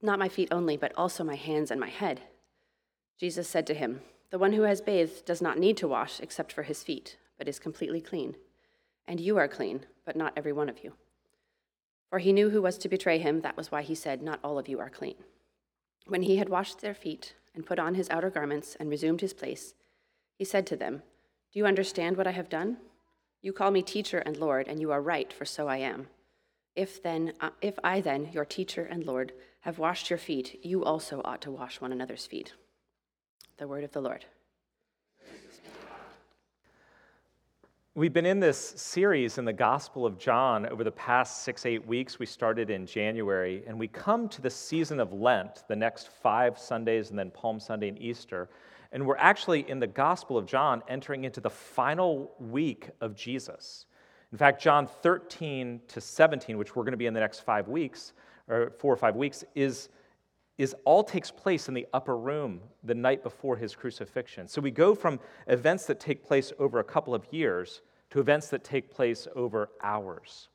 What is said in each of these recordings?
not my feet only, but also my hands and my head. Jesus said to him, The one who has bathed does not need to wash except for his feet, but is completely clean. And you are clean, but not every one of you. For he knew who was to betray him, that was why he said, Not all of you are clean. When he had washed their feet and put on his outer garments and resumed his place, he said to them, Do you understand what I have done? You call me teacher and Lord, and you are right, for so I am. If then, uh, if I then, your teacher and Lord, have washed your feet, you also ought to wash one another's feet. The word of the Lord. We've been in this series in the Gospel of John over the past six, eight weeks. We started in January, and we come to the season of Lent, the next five Sundays, and then Palm Sunday and Easter. And we're actually in the Gospel of John entering into the final week of Jesus. In fact, John 13 to 17, which we're going to be in the next five weeks, or four or five weeks, is, is all takes place in the upper room the night before his crucifixion. So we go from events that take place over a couple of years to events that take place over hours.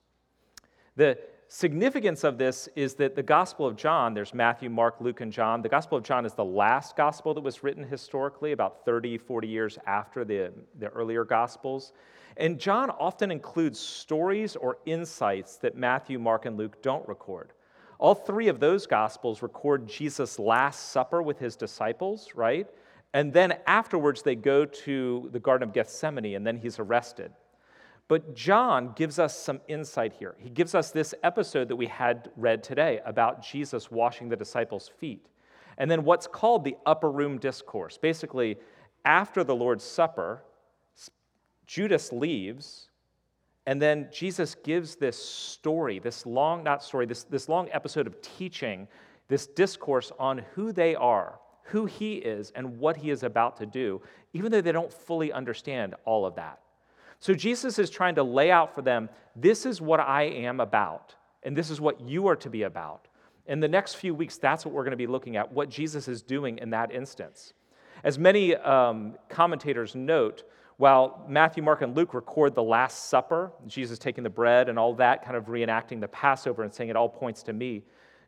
The significance of this is that the Gospel of John, there's Matthew, Mark, Luke, and John. The Gospel of John is the last gospel that was written historically, about 30, 40 years after the, the earlier Gospels. And John often includes stories or insights that Matthew, Mark, and Luke don't record. All three of those gospels record Jesus' Last Supper with his disciples, right? And then afterwards, they go to the Garden of Gethsemane, and then he's arrested. But John gives us some insight here. He gives us this episode that we had read today about Jesus washing the disciples' feet. And then what's called the upper room discourse. Basically, after the Lord's Supper, Judas leaves, and then Jesus gives this story, this long, not story, this, this long episode of teaching, this discourse on who they are, who he is, and what he is about to do, even though they don't fully understand all of that. So Jesus is trying to lay out for them this is what I am about, and this is what you are to be about. In the next few weeks, that's what we're going to be looking at, what Jesus is doing in that instance. As many um, commentators note, while Matthew, Mark, and Luke record the Last Supper, Jesus taking the bread and all that, kind of reenacting the Passover and saying it all points to me,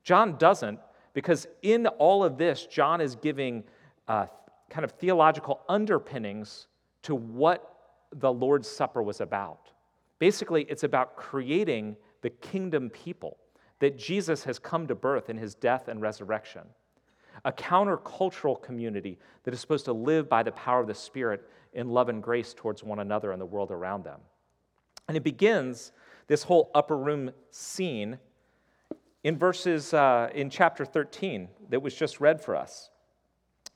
John doesn't, because in all of this, John is giving uh, kind of theological underpinnings to what the Lord's Supper was about. Basically, it's about creating the kingdom people that Jesus has come to birth in his death and resurrection. A countercultural community that is supposed to live by the power of the Spirit in love and grace towards one another and the world around them. And it begins this whole upper room scene in verses uh, in chapter 13 that was just read for us.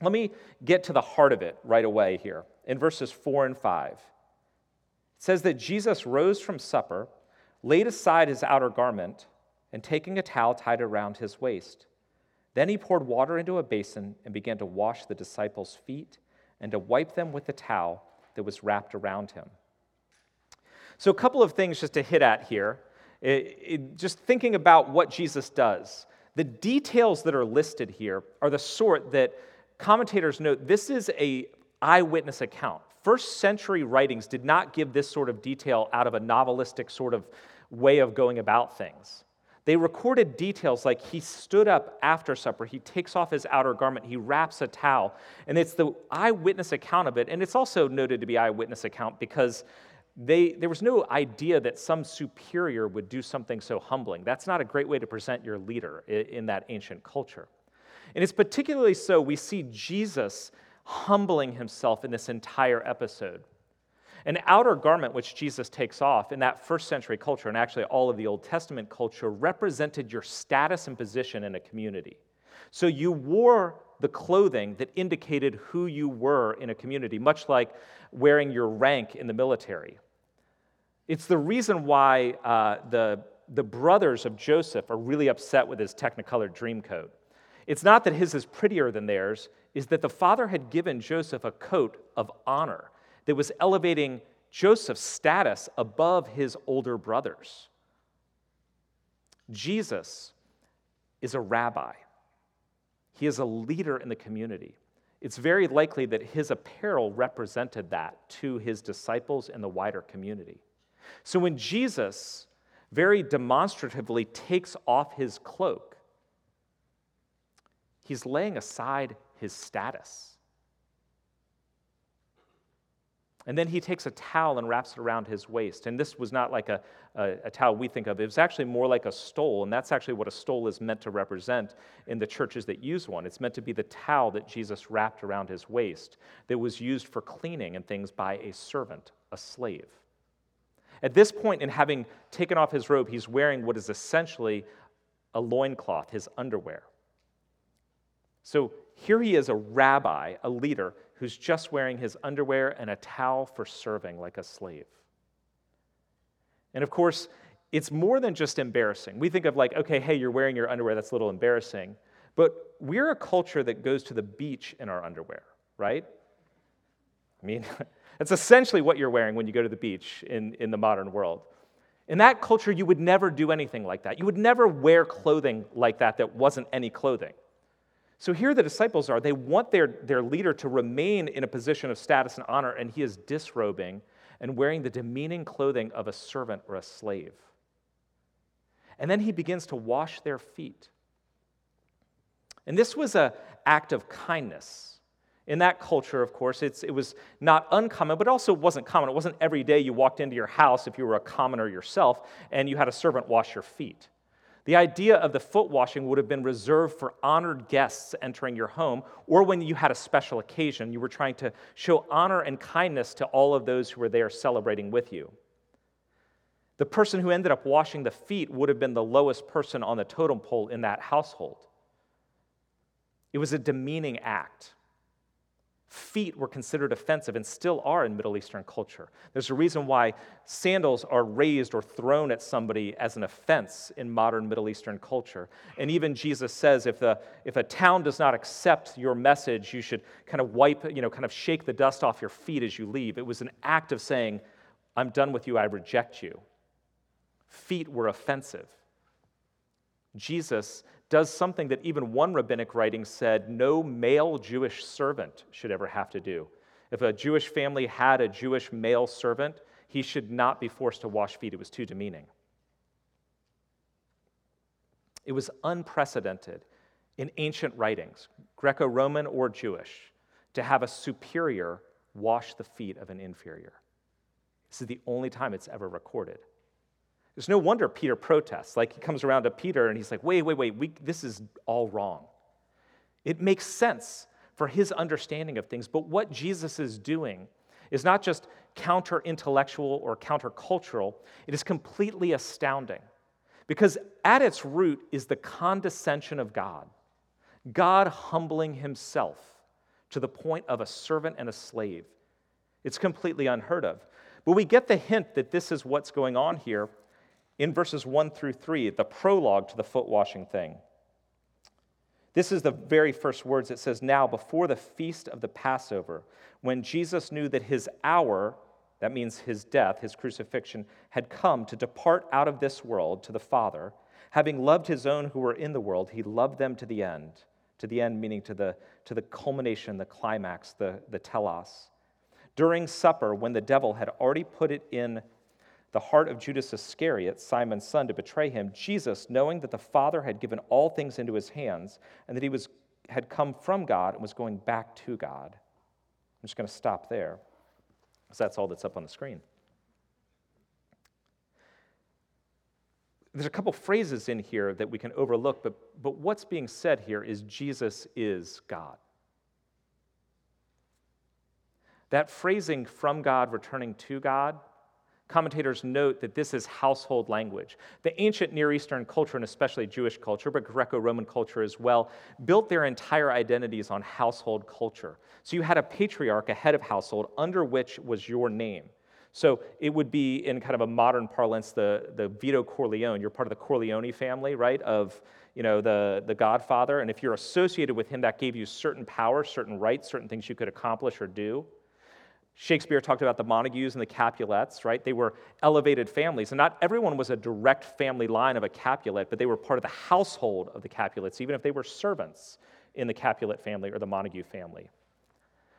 Let me get to the heart of it right away here in verses 4 and 5. It says that Jesus rose from supper, laid aside his outer garment, and taking a towel tied around his waist. Then he poured water into a basin and began to wash the disciples' feet and to wipe them with the towel that was wrapped around him. So, a couple of things just to hit at here. It, it, just thinking about what Jesus does. The details that are listed here are the sort that commentators note this is a eyewitness account. First century writings did not give this sort of detail out of a novelistic sort of way of going about things. They recorded details like he stood up after supper, he takes off his outer garment, he wraps a towel, and it's the eyewitness account of it. And it's also noted to be eyewitness account because they, there was no idea that some superior would do something so humbling. That's not a great way to present your leader in, in that ancient culture. And it's particularly so we see Jesus humbling himself in this entire episode. An outer garment which Jesus takes off in that first century culture, and actually all of the Old Testament culture, represented your status and position in a community. So you wore the clothing that indicated who you were in a community, much like wearing your rank in the military. It's the reason why uh, the, the brothers of Joseph are really upset with his Technicolor dream coat. It's not that his is prettier than theirs, is that the father had given Joseph a coat of honor that was elevating Joseph's status above his older brothers. Jesus is a rabbi, he is a leader in the community. It's very likely that his apparel represented that to his disciples and the wider community. So when Jesus very demonstratively takes off his cloak, he's laying aside his status. And then he takes a towel and wraps it around his waist. And this was not like a, a, a, towel we think of, it was actually more like a stole. And that's actually what a stole is meant to represent in the churches that use one. It's meant to be the towel that Jesus wrapped around his waist that was used for cleaning and things by a servant, a slave. At this point, in having taken off his robe, he's wearing what is essentially a loincloth, his underwear. So here he is, a rabbi, a leader, who's just wearing his underwear and a towel for serving like a slave. And of course, it's more than just embarrassing. We think of like, okay, hey, you're wearing your underwear, that's a little embarrassing. But we're a culture that goes to the beach in our underwear, right? I mean, that's essentially what you're wearing when you go to the beach in, in the modern world. In that culture, you would never do anything like that. You would never wear clothing like that that wasn't any clothing. So here the disciples are. They want their, their leader to remain in a position of status and honor, and he is disrobing and wearing the demeaning clothing of a servant or a slave. And then he begins to wash their feet. And this was an act of kindness. In that culture, of course, it was not uncommon, but also wasn't common. It wasn't every day you walked into your house if you were a commoner yourself and you had a servant wash your feet. The idea of the foot washing would have been reserved for honored guests entering your home, or when you had a special occasion, you were trying to show honor and kindness to all of those who were there celebrating with you. The person who ended up washing the feet would have been the lowest person on the totem pole in that household. It was a demeaning act feet were considered offensive and still are in Middle Eastern culture. There's a reason why sandals are raised or thrown at somebody as an offense in modern Middle Eastern culture. And even Jesus says if, the, if a town does not accept your message, you should kind of wipe, you know, kind of shake the dust off your feet as you leave. It was an act of saying, I'm done with you, I reject you. Feet were offensive. Jesus does something that even one rabbinic writing said no male Jewish servant should ever have to do. If a Jewish family had a Jewish male servant, he should not be forced to wash feet. It was too demeaning. It was unprecedented in ancient writings, Greco Roman or Jewish, to have a superior wash the feet of an inferior. This is the only time it's ever recorded. There's no wonder Peter protests. Like he comes around to Peter and he's like, wait, wait, wait, we, this is all wrong. It makes sense for his understanding of things, but what Jesus is doing is not just counter intellectual or countercultural, it is completely astounding. Because at its root is the condescension of God, God humbling himself to the point of a servant and a slave. It's completely unheard of. But we get the hint that this is what's going on here in verses 1 through 3, the prologue to the foot washing thing. This is the very first words. It says, Now, before the feast of the Passover, when Jesus knew that his hour, that means his death, his crucifixion, had come to depart out of this world to the Father, having loved his own who were in the world, he loved them to the end. To the end, meaning to the, to the culmination, the climax, the, the telos. During supper, when the devil had already put it in the heart of Judas Iscariot, Simon's son, to betray him, Jesus, knowing that the Father had given all things into his hands and that he was, had come from God and was going back to God. I'm just going to stop there because that's all that's up on the screen. there's a couple phrases in here that we can overlook, but, but what's being said here is Jesus is God. That phrasing from God, returning to God, commentators note that this is household language. The ancient Near Eastern culture, and especially Jewish culture, but Greco Roman culture as well, built their entire identities on household culture. So you had a patriarch, a head of household, under which was your name. So it would be, in kind of a modern parlance, the, the Vito Corleone. You're part of the Corleone family, right, of you know, the, the Godfather. And if you're associated with him, that gave you certain power, certain rights, certain things you could accomplish or do. Shakespeare talked about the Montagues and the Capulets, right? They were elevated families. And not everyone was a direct family line of a Capulet, but they were part of the household of the Capulets, even if they were servants in the Capulet family or the Montague family.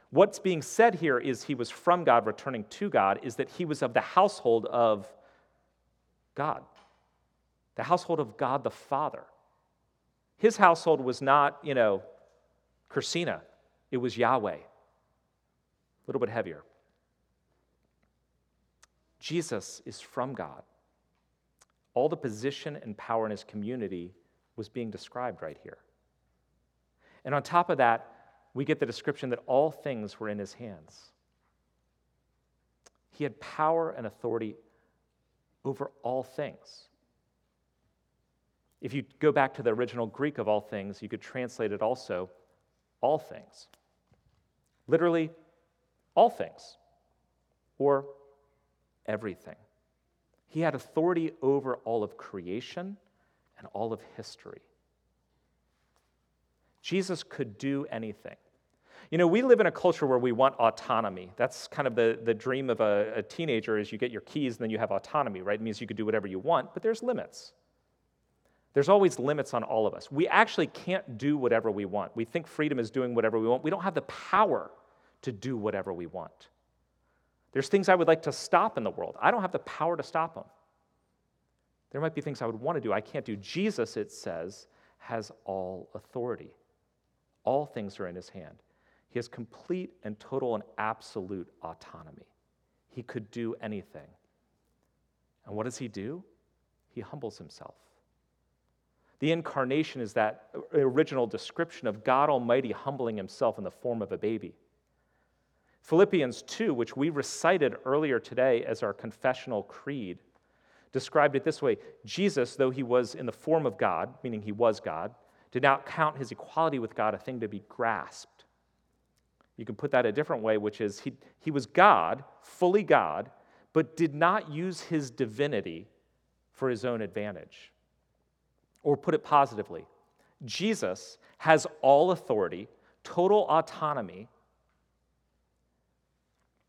What's being said here is he was from God, returning to God, is that he was of the household of God, the household of God the Father. His household was not, you know, Cursina, it was Yahweh. A little bit heavier. Jesus is from God. All the position and power in his community was being described right here. And on top of that, we get the description that all things were in his hands. He had power and authority over all things. If you go back to the original Greek of all things, you could translate it also all things. Literally, all things, or everything. He had authority over all of creation and all of history. Jesus could do anything. You know, we live in a culture where we want autonomy. That's kind of the, the dream of a, a teenager is you get your keys and then you have autonomy, right? It means you can do whatever you want, but there's limits. There's always limits on all of us. We actually can't do whatever we want. We think freedom is doing whatever we want. We don't have the power to do whatever we want. There's things I would like to stop in the world. I don't have the power to stop them. There might be things I would want to do. I can't do. Jesus, it says, has all authority. All things are in his hand. He has complete and total and absolute autonomy. He could do anything. And what does he do? He humbles himself. The incarnation is that original description of God Almighty humbling himself in the form of a baby. Philippians 2, which we recited earlier today as our confessional creed, described it this way Jesus, though he was in the form of God, meaning he was God, did not count his equality with God a thing to be grasped. You can put that a different way, which is he, he was God, fully God, but did not use his divinity for his own advantage. Or put it positively, Jesus has all authority, total autonomy,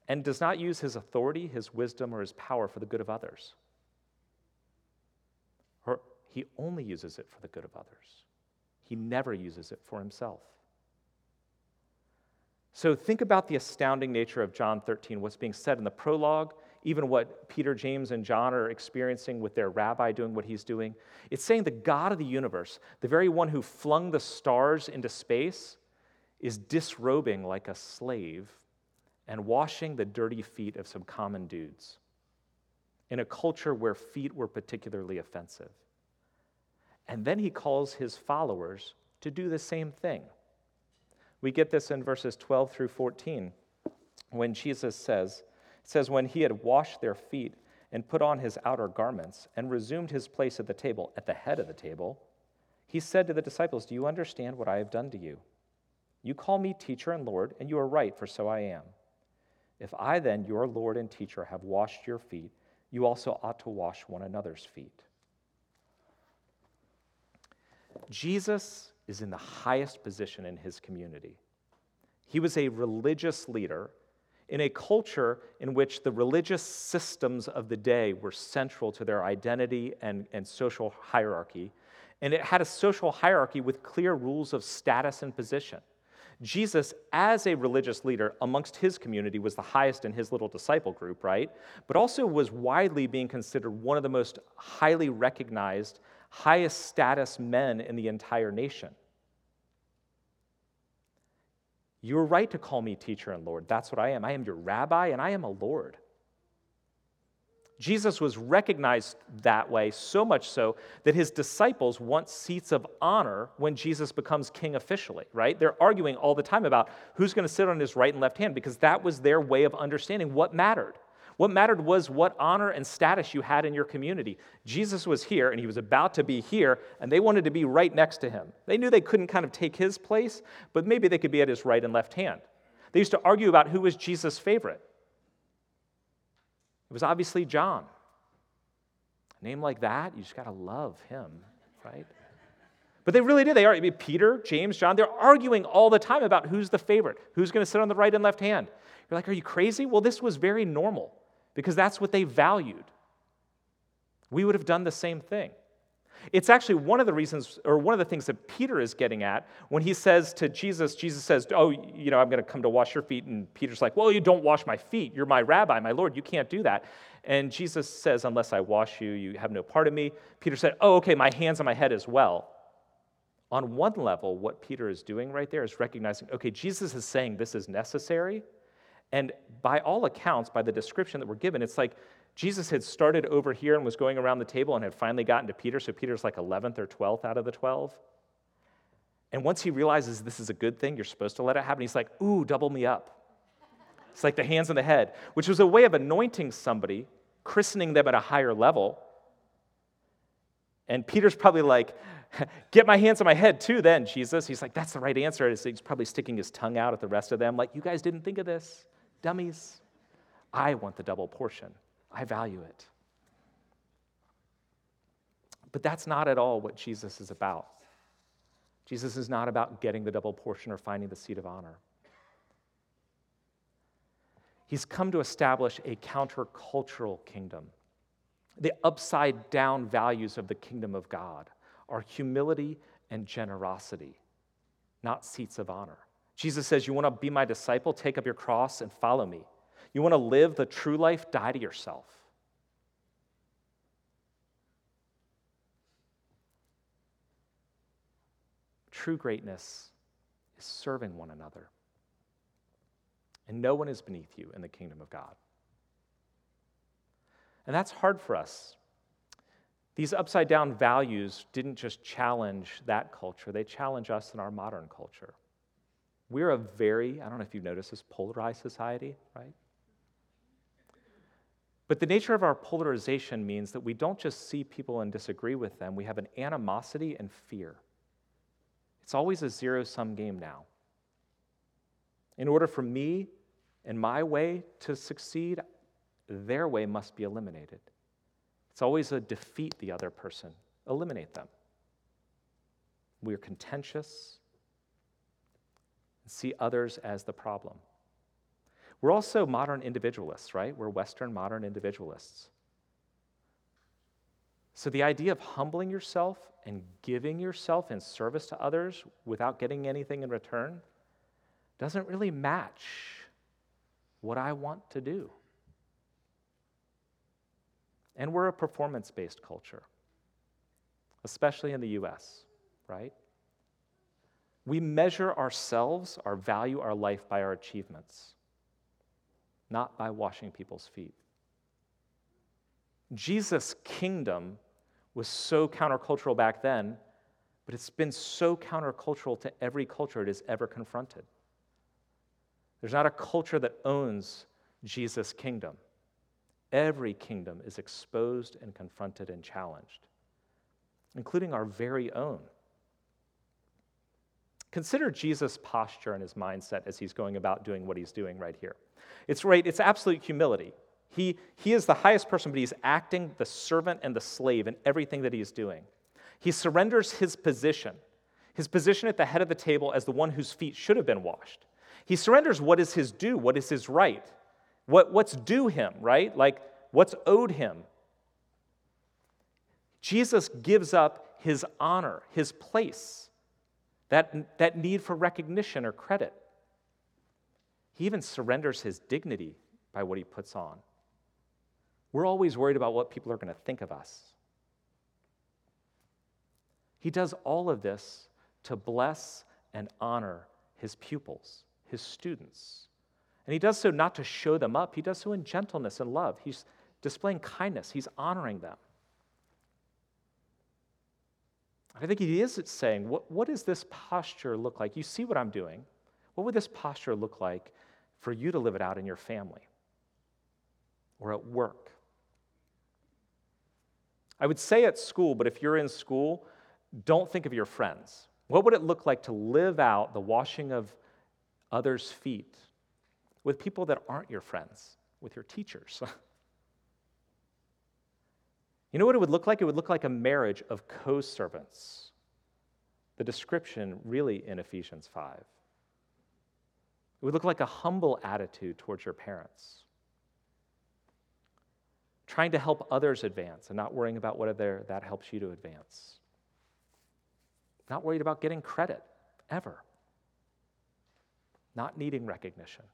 and does not use his authority, his wisdom, or his power for the good of others. Or he only uses it for the good of others. He never uses it for himself. So think about the astounding nature of John 13, what's being said in the prologue, even what Peter, James, and John are experiencing with their rabbi doing what he's doing. It's saying the God of the universe, the very one who flung the stars into space, is disrobing like a slave and washing the dirty feet of some common dudes in a culture where feet were particularly offensive. And then he calls his followers to do the same thing. We get this in verses 12 through 14 when Jesus says, says, When he had washed their feet and put on his outer garments and resumed his place at the table, at the head of the table, he said to the disciples, Do you understand what I have done to you? You call me teacher and Lord, and you are right, for so I am. If I then, your Lord and teacher, have washed your feet, you also ought to wash one another's feet. Jesus is in the highest position in his community. He was a religious leader in a culture in which the religious systems of the day were central to their identity and, and social hierarchy. And it had a social hierarchy with clear rules of status and position. Jesus, as a religious leader amongst his community, was the highest in his little disciple group, right? But also was widely being considered one of the most highly recognized highest status men in the entire nation. You're right to call me teacher and Lord. That's what I am. I am your rabbi and I am a Lord. Jesus was recognized that way, so much so that his disciples want seats of honor when Jesus becomes king officially, right? They're arguing all the time about who's going to sit on his right and left hand because that was their way of understanding what mattered. What mattered was what honor and status you had in your community. Jesus was here and he was about to be here, and they wanted to be right next to him. They knew they couldn't kind of take his place, but maybe they could be at his right and left hand. They used to argue about who was Jesus' favorite. It was obviously John. A name like that, you just got to love him, right? But they really did. They are Peter, James, John. They're arguing all the time about who's the favorite, who's going to sit on the right and left hand. You're like, are you crazy? Well, this was very normal because that's what they valued. We would have done the same thing. It's actually one of the reasons, or one of the things that Peter is getting at when he says to Jesus, Jesus says, Oh, you know, I'm going to come to wash your feet. And Peter's like, Well, you don't wash my feet. You're my rabbi, my Lord. You can't do that. And Jesus says, Unless I wash you, you have no part of me. Peter said, Oh, okay, my hands on my head as well. On one level, what Peter is doing right there is recognizing, okay, Jesus is saying this is necessary. And by all accounts, by the description that we're given, it's like Jesus had started over here and was going around the table and had finally gotten to Peter, so Peter's like 11th or 12th out of the 12. And once he realizes this is a good thing, you're supposed to let it happen, he's like, ooh, double me up. It's like the hands on the head, which was a way of anointing somebody, christening them at a higher level. And Peter's probably like, get my hands on my head too, then, Jesus. He's like, that's the right answer. He's probably sticking his tongue out at the rest of them, like, you guys didn't think of this, dummies. I want the double portion. I value it. But that's not at all what Jesus is about. Jesus is not about getting the double portion or finding the seat of honor. He's come to establish a countercultural kingdom. The upside down values of the kingdom of God are humility and generosity, not seats of honor. Jesus says, You want to be my disciple? Take up your cross and follow me. You want to live the true life? Die to yourself. True greatness is serving one another. And no one is beneath you in the kingdom of God. And that's hard for us. These upside down values didn't just challenge that culture, they challenge us in our modern culture. We're a very, I don't know if you've noticed this, polarized society, right? But the nature of our polarization means that we don't just see people and disagree with them, we have an animosity and fear. It's always a zero sum game now. In order for me and my way to succeed, their way must be eliminated. It's always a defeat the other person, eliminate them. We are contentious and see others as the problem. We're also modern individualists, right? We're Western modern individualists. So the idea of humbling yourself and giving yourself in service to others without getting anything in return doesn't really match what I want to do. And we're a performance based culture, especially in the US, right? We measure ourselves, our value, our life by our achievements not by washing people's feet. Jesus' kingdom was so countercultural back then, but it's been so countercultural to every culture it has ever confronted. There's not a culture that owns Jesus' kingdom. Every kingdom is exposed and confronted and challenged, including our very own. Consider Jesus' posture and his mindset as he's going about doing what he's doing right here. It's right, it's absolute humility. He, he is the highest person, but he's acting the servant and the slave in everything that he is doing. He surrenders his position, his position at the head of the table as the one whose feet should have been washed. He surrenders what is his due, what is his right, what, what's due him, right? Like what's owed him. Jesus gives up his honor, his place, that, that need for recognition or credit. He even surrenders his dignity by what he puts on. We're always worried about what people are going to think of us. He does all of this to bless and honor his pupils, his students. And he does so not to show them up, he does so in gentleness and love. He's displaying kindness, he's honoring them. I think he is saying, what, what does this posture look like? You see what I'm doing. What would this posture look like for you to live it out in your family or at work? I would say at school, but if you're in school, don't think of your friends. What would it look like to live out the washing of others' feet with people that aren't your friends, with your teachers? you know what it would look like? It would look like a marriage of co servants. The description really in Ephesians 5. It would look like a humble attitude towards your parents, trying to help others advance and not worrying about whether that helps you to advance. Not worried about getting credit, ever. Not needing recognition.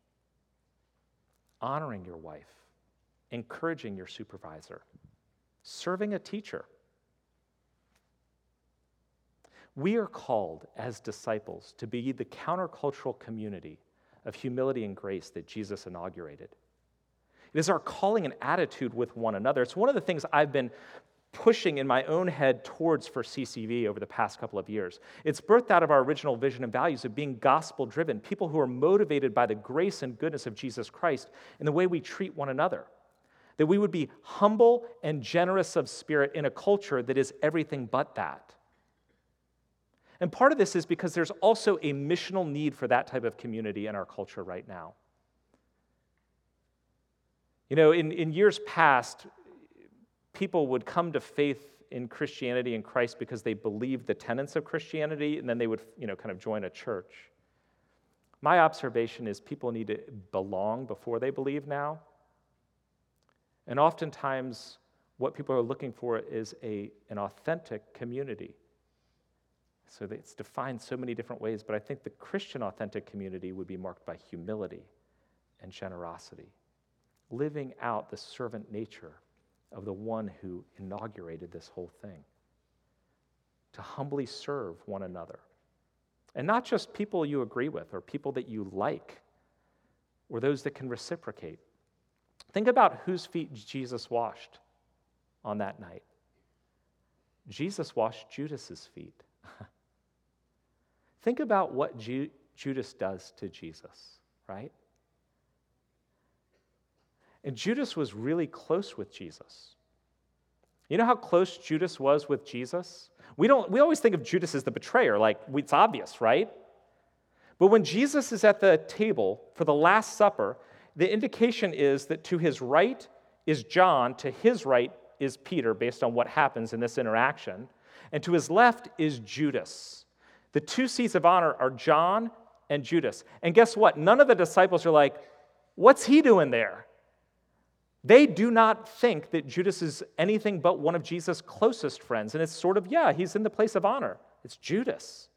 Honoring your wife. Encouraging your supervisor. Serving a teacher. We are called as disciples to be the countercultural community of humility and grace that Jesus inaugurated. It is our calling and attitude with one another. It's one of the things I've been pushing in my own head towards for CCV over the past couple of years. It's birthed out of our original vision and values of being gospel driven, people who are motivated by the grace and goodness of Jesus Christ in the way we treat one another. That we would be humble and generous of spirit in a culture that is everything but that. And part of this is because there's also a missional need for that type of community in our culture right now. You know, in, in years past, people would come to faith in Christianity and Christ because they believed the tenets of Christianity, and then they would, you know, kind of join a church. My observation is people need to belong before they believe now. And oftentimes, what people are looking for is a, an authentic community. So it's defined so many different ways, but I think the Christian authentic community would be marked by humility and generosity, living out the servant nature of the one who inaugurated this whole thing. To humbly serve one another. And not just people you agree with or people that you like or those that can reciprocate. Think about whose feet Jesus washed on that night. Jesus washed Judas's feet. Think about what Ju- Judas does to Jesus, right? And Judas was really close with Jesus. You know how close Judas was with Jesus? We, don't, we always think of Judas as the betrayer, like it's obvious, right? But when Jesus is at the table for the Last Supper, the indication is that to his right is John, to his right is Peter, based on what happens in this interaction, and to his left is Judas. The two seats of honor are John and Judas. And guess what? None of the disciples are like, What's he doing there? They do not think that Judas is anything but one of Jesus' closest friends. And it's sort of, yeah, he's in the place of honor. It's Judas.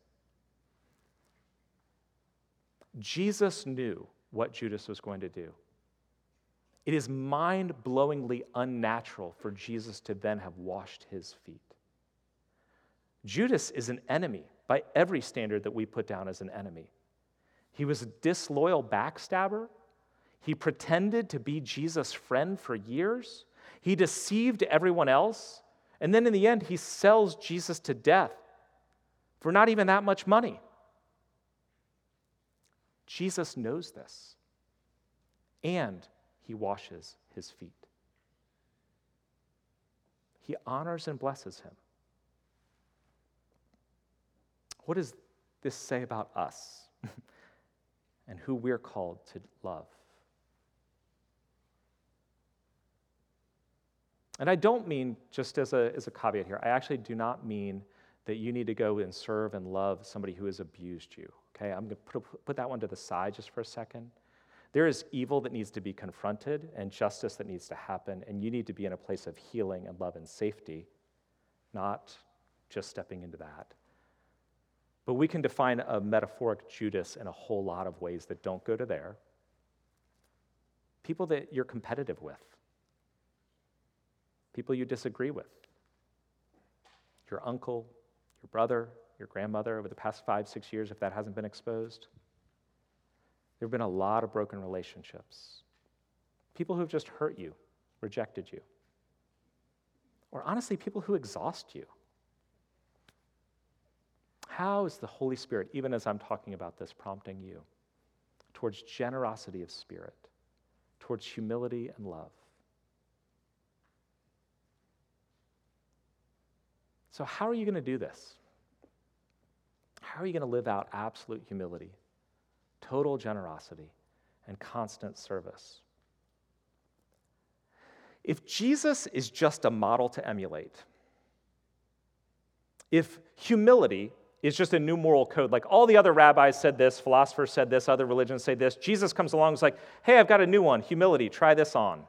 Jesus knew what Judas was going to do. It is mind blowingly unnatural for Jesus to then have washed his feet. Judas is an enemy by every standard that we put down as an enemy. He was a disloyal backstabber. He pretended to be Jesus' friend for years. He deceived everyone else. And then in the end, he sells Jesus to death for not even that much money. Jesus knows this. And he washes his feet. He honors and blesses him. What does this say about us and who we're called to love? And I don't mean, just as a, as a caveat here, I actually do not mean that you need to go and serve and love somebody who has abused you. Okay, I'm going to put, put that one to the side just for a second. There is evil that needs to be confronted and justice that needs to happen, and you need to be in a place of healing and love and safety, not just stepping into that. But we can define a metaphoric Judas in a whole lot of ways that don't go to there. People that you're competitive with, people you disagree with. Your uncle, your brother, your grandmother over the past five, six years, if that hasn't been exposed. There have been a lot of broken relationships. People who have just hurt you rejected you. Or honestly, people who exhaust you. How is the Holy Spirit, even as I'm talking about this, prompting you towards generosity of spirit, towards humility and love? So, how are you going to do this? How are you going to live out absolute humility, total generosity, and constant service? If Jesus is just a model to emulate, if humility is just a new moral code, like all the other rabbis said this, philosophers said this, other religions say this, Jesus comes along and is like, hey, I've got a new one, humility, try this on.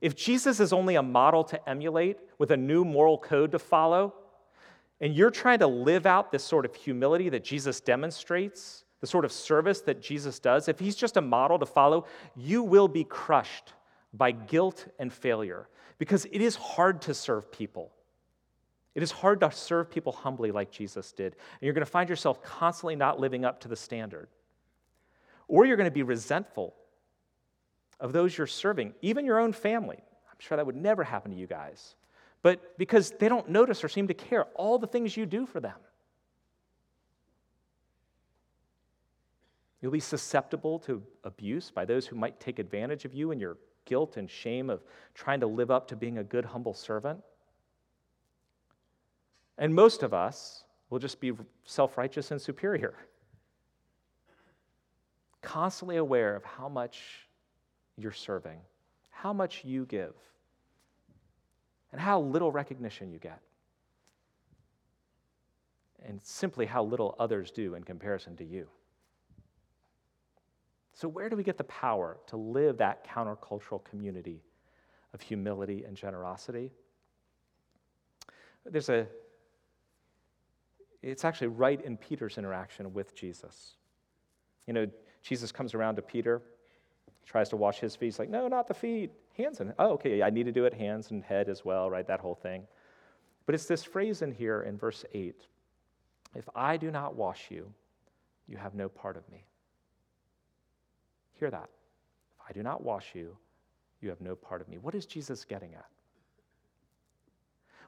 If Jesus is only a model to emulate with a new moral code to follow, and you're trying to live out this sort of humility that Jesus demonstrates, the sort of service that Jesus does, if he's just a model to follow, you will be crushed by guilt and failure. Because it is hard to serve people. It is hard to serve people humbly like Jesus did. And you're going to find yourself constantly not living up to the standard. Or you're going to be resentful of those you're serving, even your own family. I'm sure that would never happen to you guys. But because they don't notice or seem to care all the things you do for them. You'll be susceptible to abuse by those who might take advantage of you and your guilt and shame of trying to live up to being a good, humble servant. And most of us will just be self righteous and superior, constantly aware of how much you're serving, how much you give, and how little recognition you get, and simply how little others do in comparison to you. So, where do we get the power to live that countercultural community of humility and generosity? There's a, it's actually right in Peter's interaction with Jesus. You know, Jesus comes around to Peter, tries to wash his feet. He's like, no, not the feet, hands and, oh, okay, I need to do it, hands and head as well, right? That whole thing. But it's this phrase in here in verse 8 if I do not wash you, you have no part of me. Hear that. If I do not wash you, you have no part of me. What is Jesus getting at?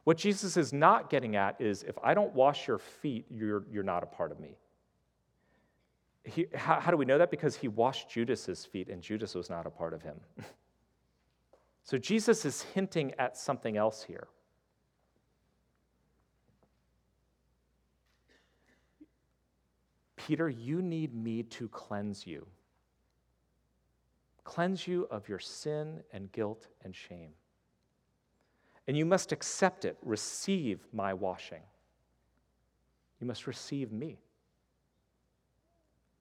What Jesus is not getting at is if I don't wash your feet, you're, you're not a part of me. He, how, how do we know that? Because he washed Judas's feet and Judas was not a part of him. so Jesus is hinting at something else here. Peter, you need me to cleanse you cleanse you of your sin and guilt and shame. And you must accept it, receive my washing. You must receive me.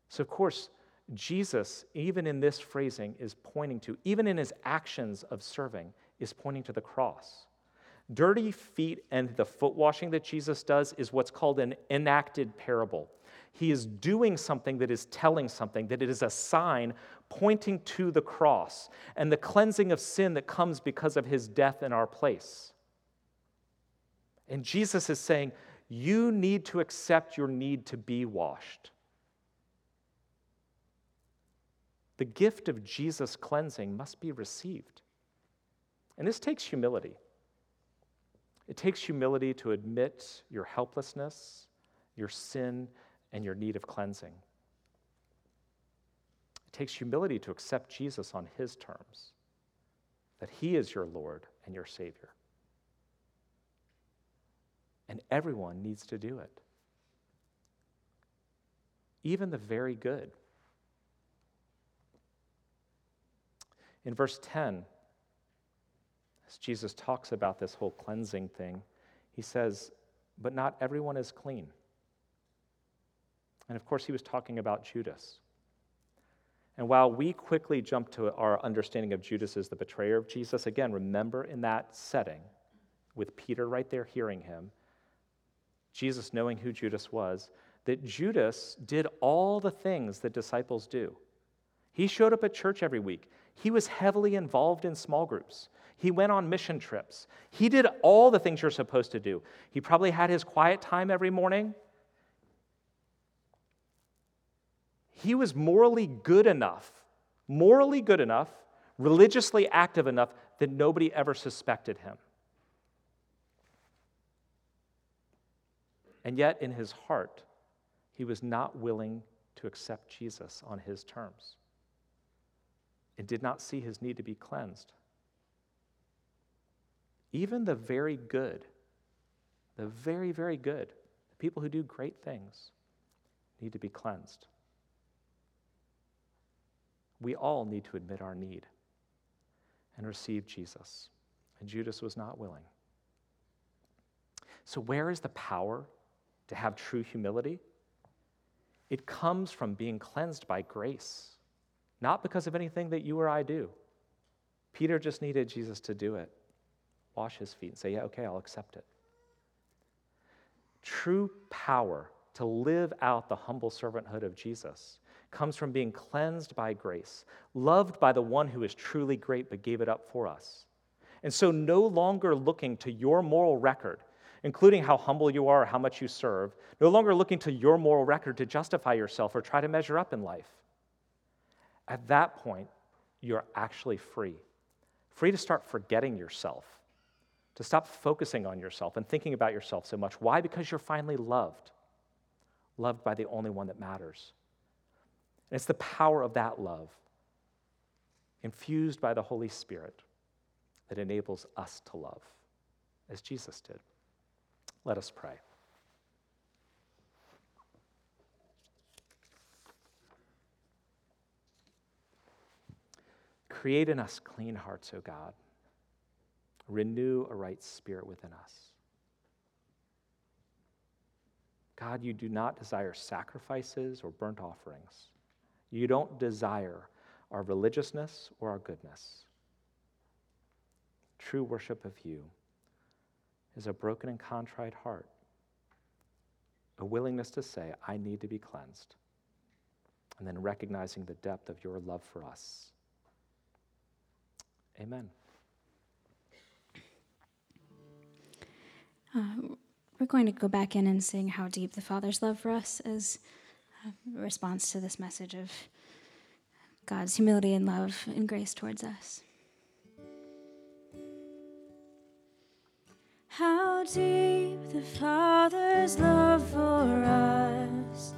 So, of course, Jesus, even in this phrasing, is pointing to, even in his actions of serving, is pointing to the cross. Dirty feet and the foot washing that Jesus does is what's called an enacted parable. He is doing something that is telling something, that it is a sign pointing to the cross and the cleansing of sin that comes because of his death in our place. And Jesus is saying, You need to accept your need to be washed. The gift of Jesus' cleansing must be received. And this takes humility. It takes humility to admit your helplessness, your sin, and your need of cleansing. It takes humility to accept Jesus on his terms, that he is your Lord and your Savior. And everyone needs to do it, even the very good. In verse 10, as Jesus talks about this whole cleansing thing, he says, But not everyone is clean. And of course, he was talking about Judas. And while we quickly jump to our understanding of Judas as the betrayer of Jesus, again, remember in that setting, with Peter right there hearing him, Jesus knowing who Judas was, that Judas did all the things that disciples do. He showed up at church every week. He was heavily involved in small groups. He went on mission trips. He did all the things you're supposed to do. He probably had his quiet time every morning. He was morally good enough, morally good enough, religiously active enough that nobody ever suspected him. And yet, in his heart, he was not willing to accept Jesus on his terms and did not see his need to be cleansed. Even the very good, the very, very good, the people who do great things, need to be cleansed. We all need to admit our need and receive Jesus. And Judas was not willing. So, where is the power to have true humility? It comes from being cleansed by grace, not because of anything that you or I do. Peter just needed Jesus to do it, wash his feet, and say, Yeah, okay, I'll accept it. True power to live out the humble servanthood of Jesus comes from being cleansed by grace, loved by the one who is truly great but gave it up for us. And so, no longer looking to your moral record, including how humble you are how much you serve, no longer looking to your moral record to justify yourself or try to measure up in life. At that point, you're actually free. Free to start forgetting yourself, to stop focusing on yourself and thinking about yourself so much. Why? Because you're finally loved, loved by the only one that matters. And it's the power of that love, infused by the Holy Spirit, that enables us to love, as Jesus did. Let us pray. Create in us clean hearts, O God. Renew a right spirit within us. God, you do not desire sacrifices or burnt offerings. You don't desire our religiousness or our goodness. True worship of you is a broken and contrite heart, a willingness to say, I need to be cleansed, and then recognizing the depth of your love for us. Amen. Uh, we're going to go back in and sing How Deep the Father's Love for Us as response to this message of God's humility and love and grace towards us. How deep the Father's love for us,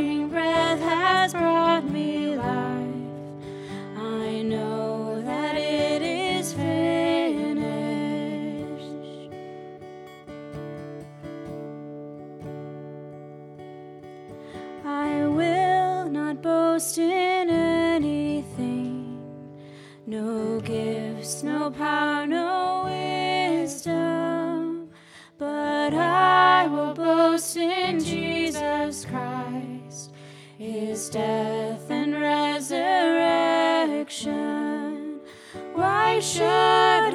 dying breath death and resurrection. Why should